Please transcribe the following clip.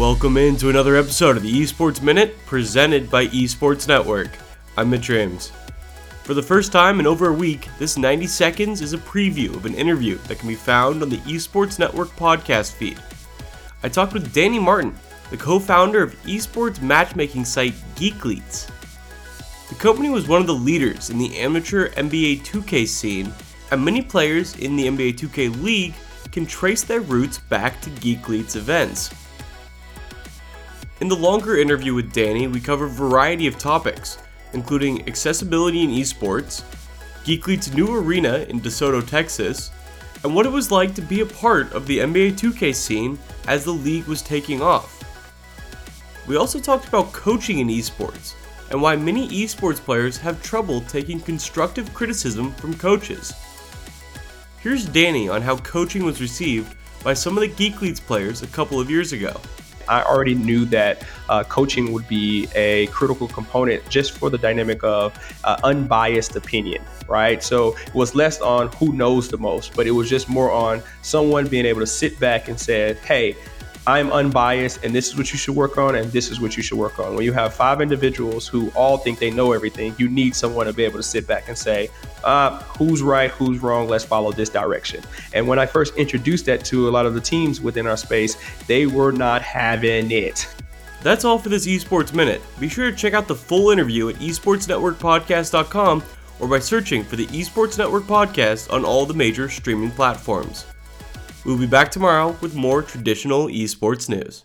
Welcome into another episode of the Esports Minute presented by Esports Network. I'm Mitch James. For the first time in over a week, this 90 seconds is a preview of an interview that can be found on the Esports Network podcast feed. I talked with Danny Martin, the co founder of esports matchmaking site Geekletes. The company was one of the leaders in the amateur NBA 2K scene, and many players in the NBA 2K League can trace their roots back to Geekletes events. In the longer interview with Danny, we cover a variety of topics, including accessibility in esports, Geekletes' new arena in DeSoto, Texas, and what it was like to be a part of the NBA 2K scene as the league was taking off. We also talked about coaching in esports and why many esports players have trouble taking constructive criticism from coaches. Here's Danny on how coaching was received by some of the Geekletes players a couple of years ago. I already knew that uh, coaching would be a critical component just for the dynamic of uh, unbiased opinion, right? So it was less on who knows the most, but it was just more on someone being able to sit back and say, hey, I'm unbiased and this is what you should work on and this is what you should work on. When you have five individuals who all think they know everything, you need someone to be able to sit back and say, uh, who's right, who's wrong, let's follow this direction. And when I first introduced that to a lot of the teams within our space, they were not having it. That's all for this Esports Minute. Be sure to check out the full interview at esportsnetworkpodcast.com or by searching for the Esports Network Podcast on all the major streaming platforms. We'll be back tomorrow with more traditional esports news.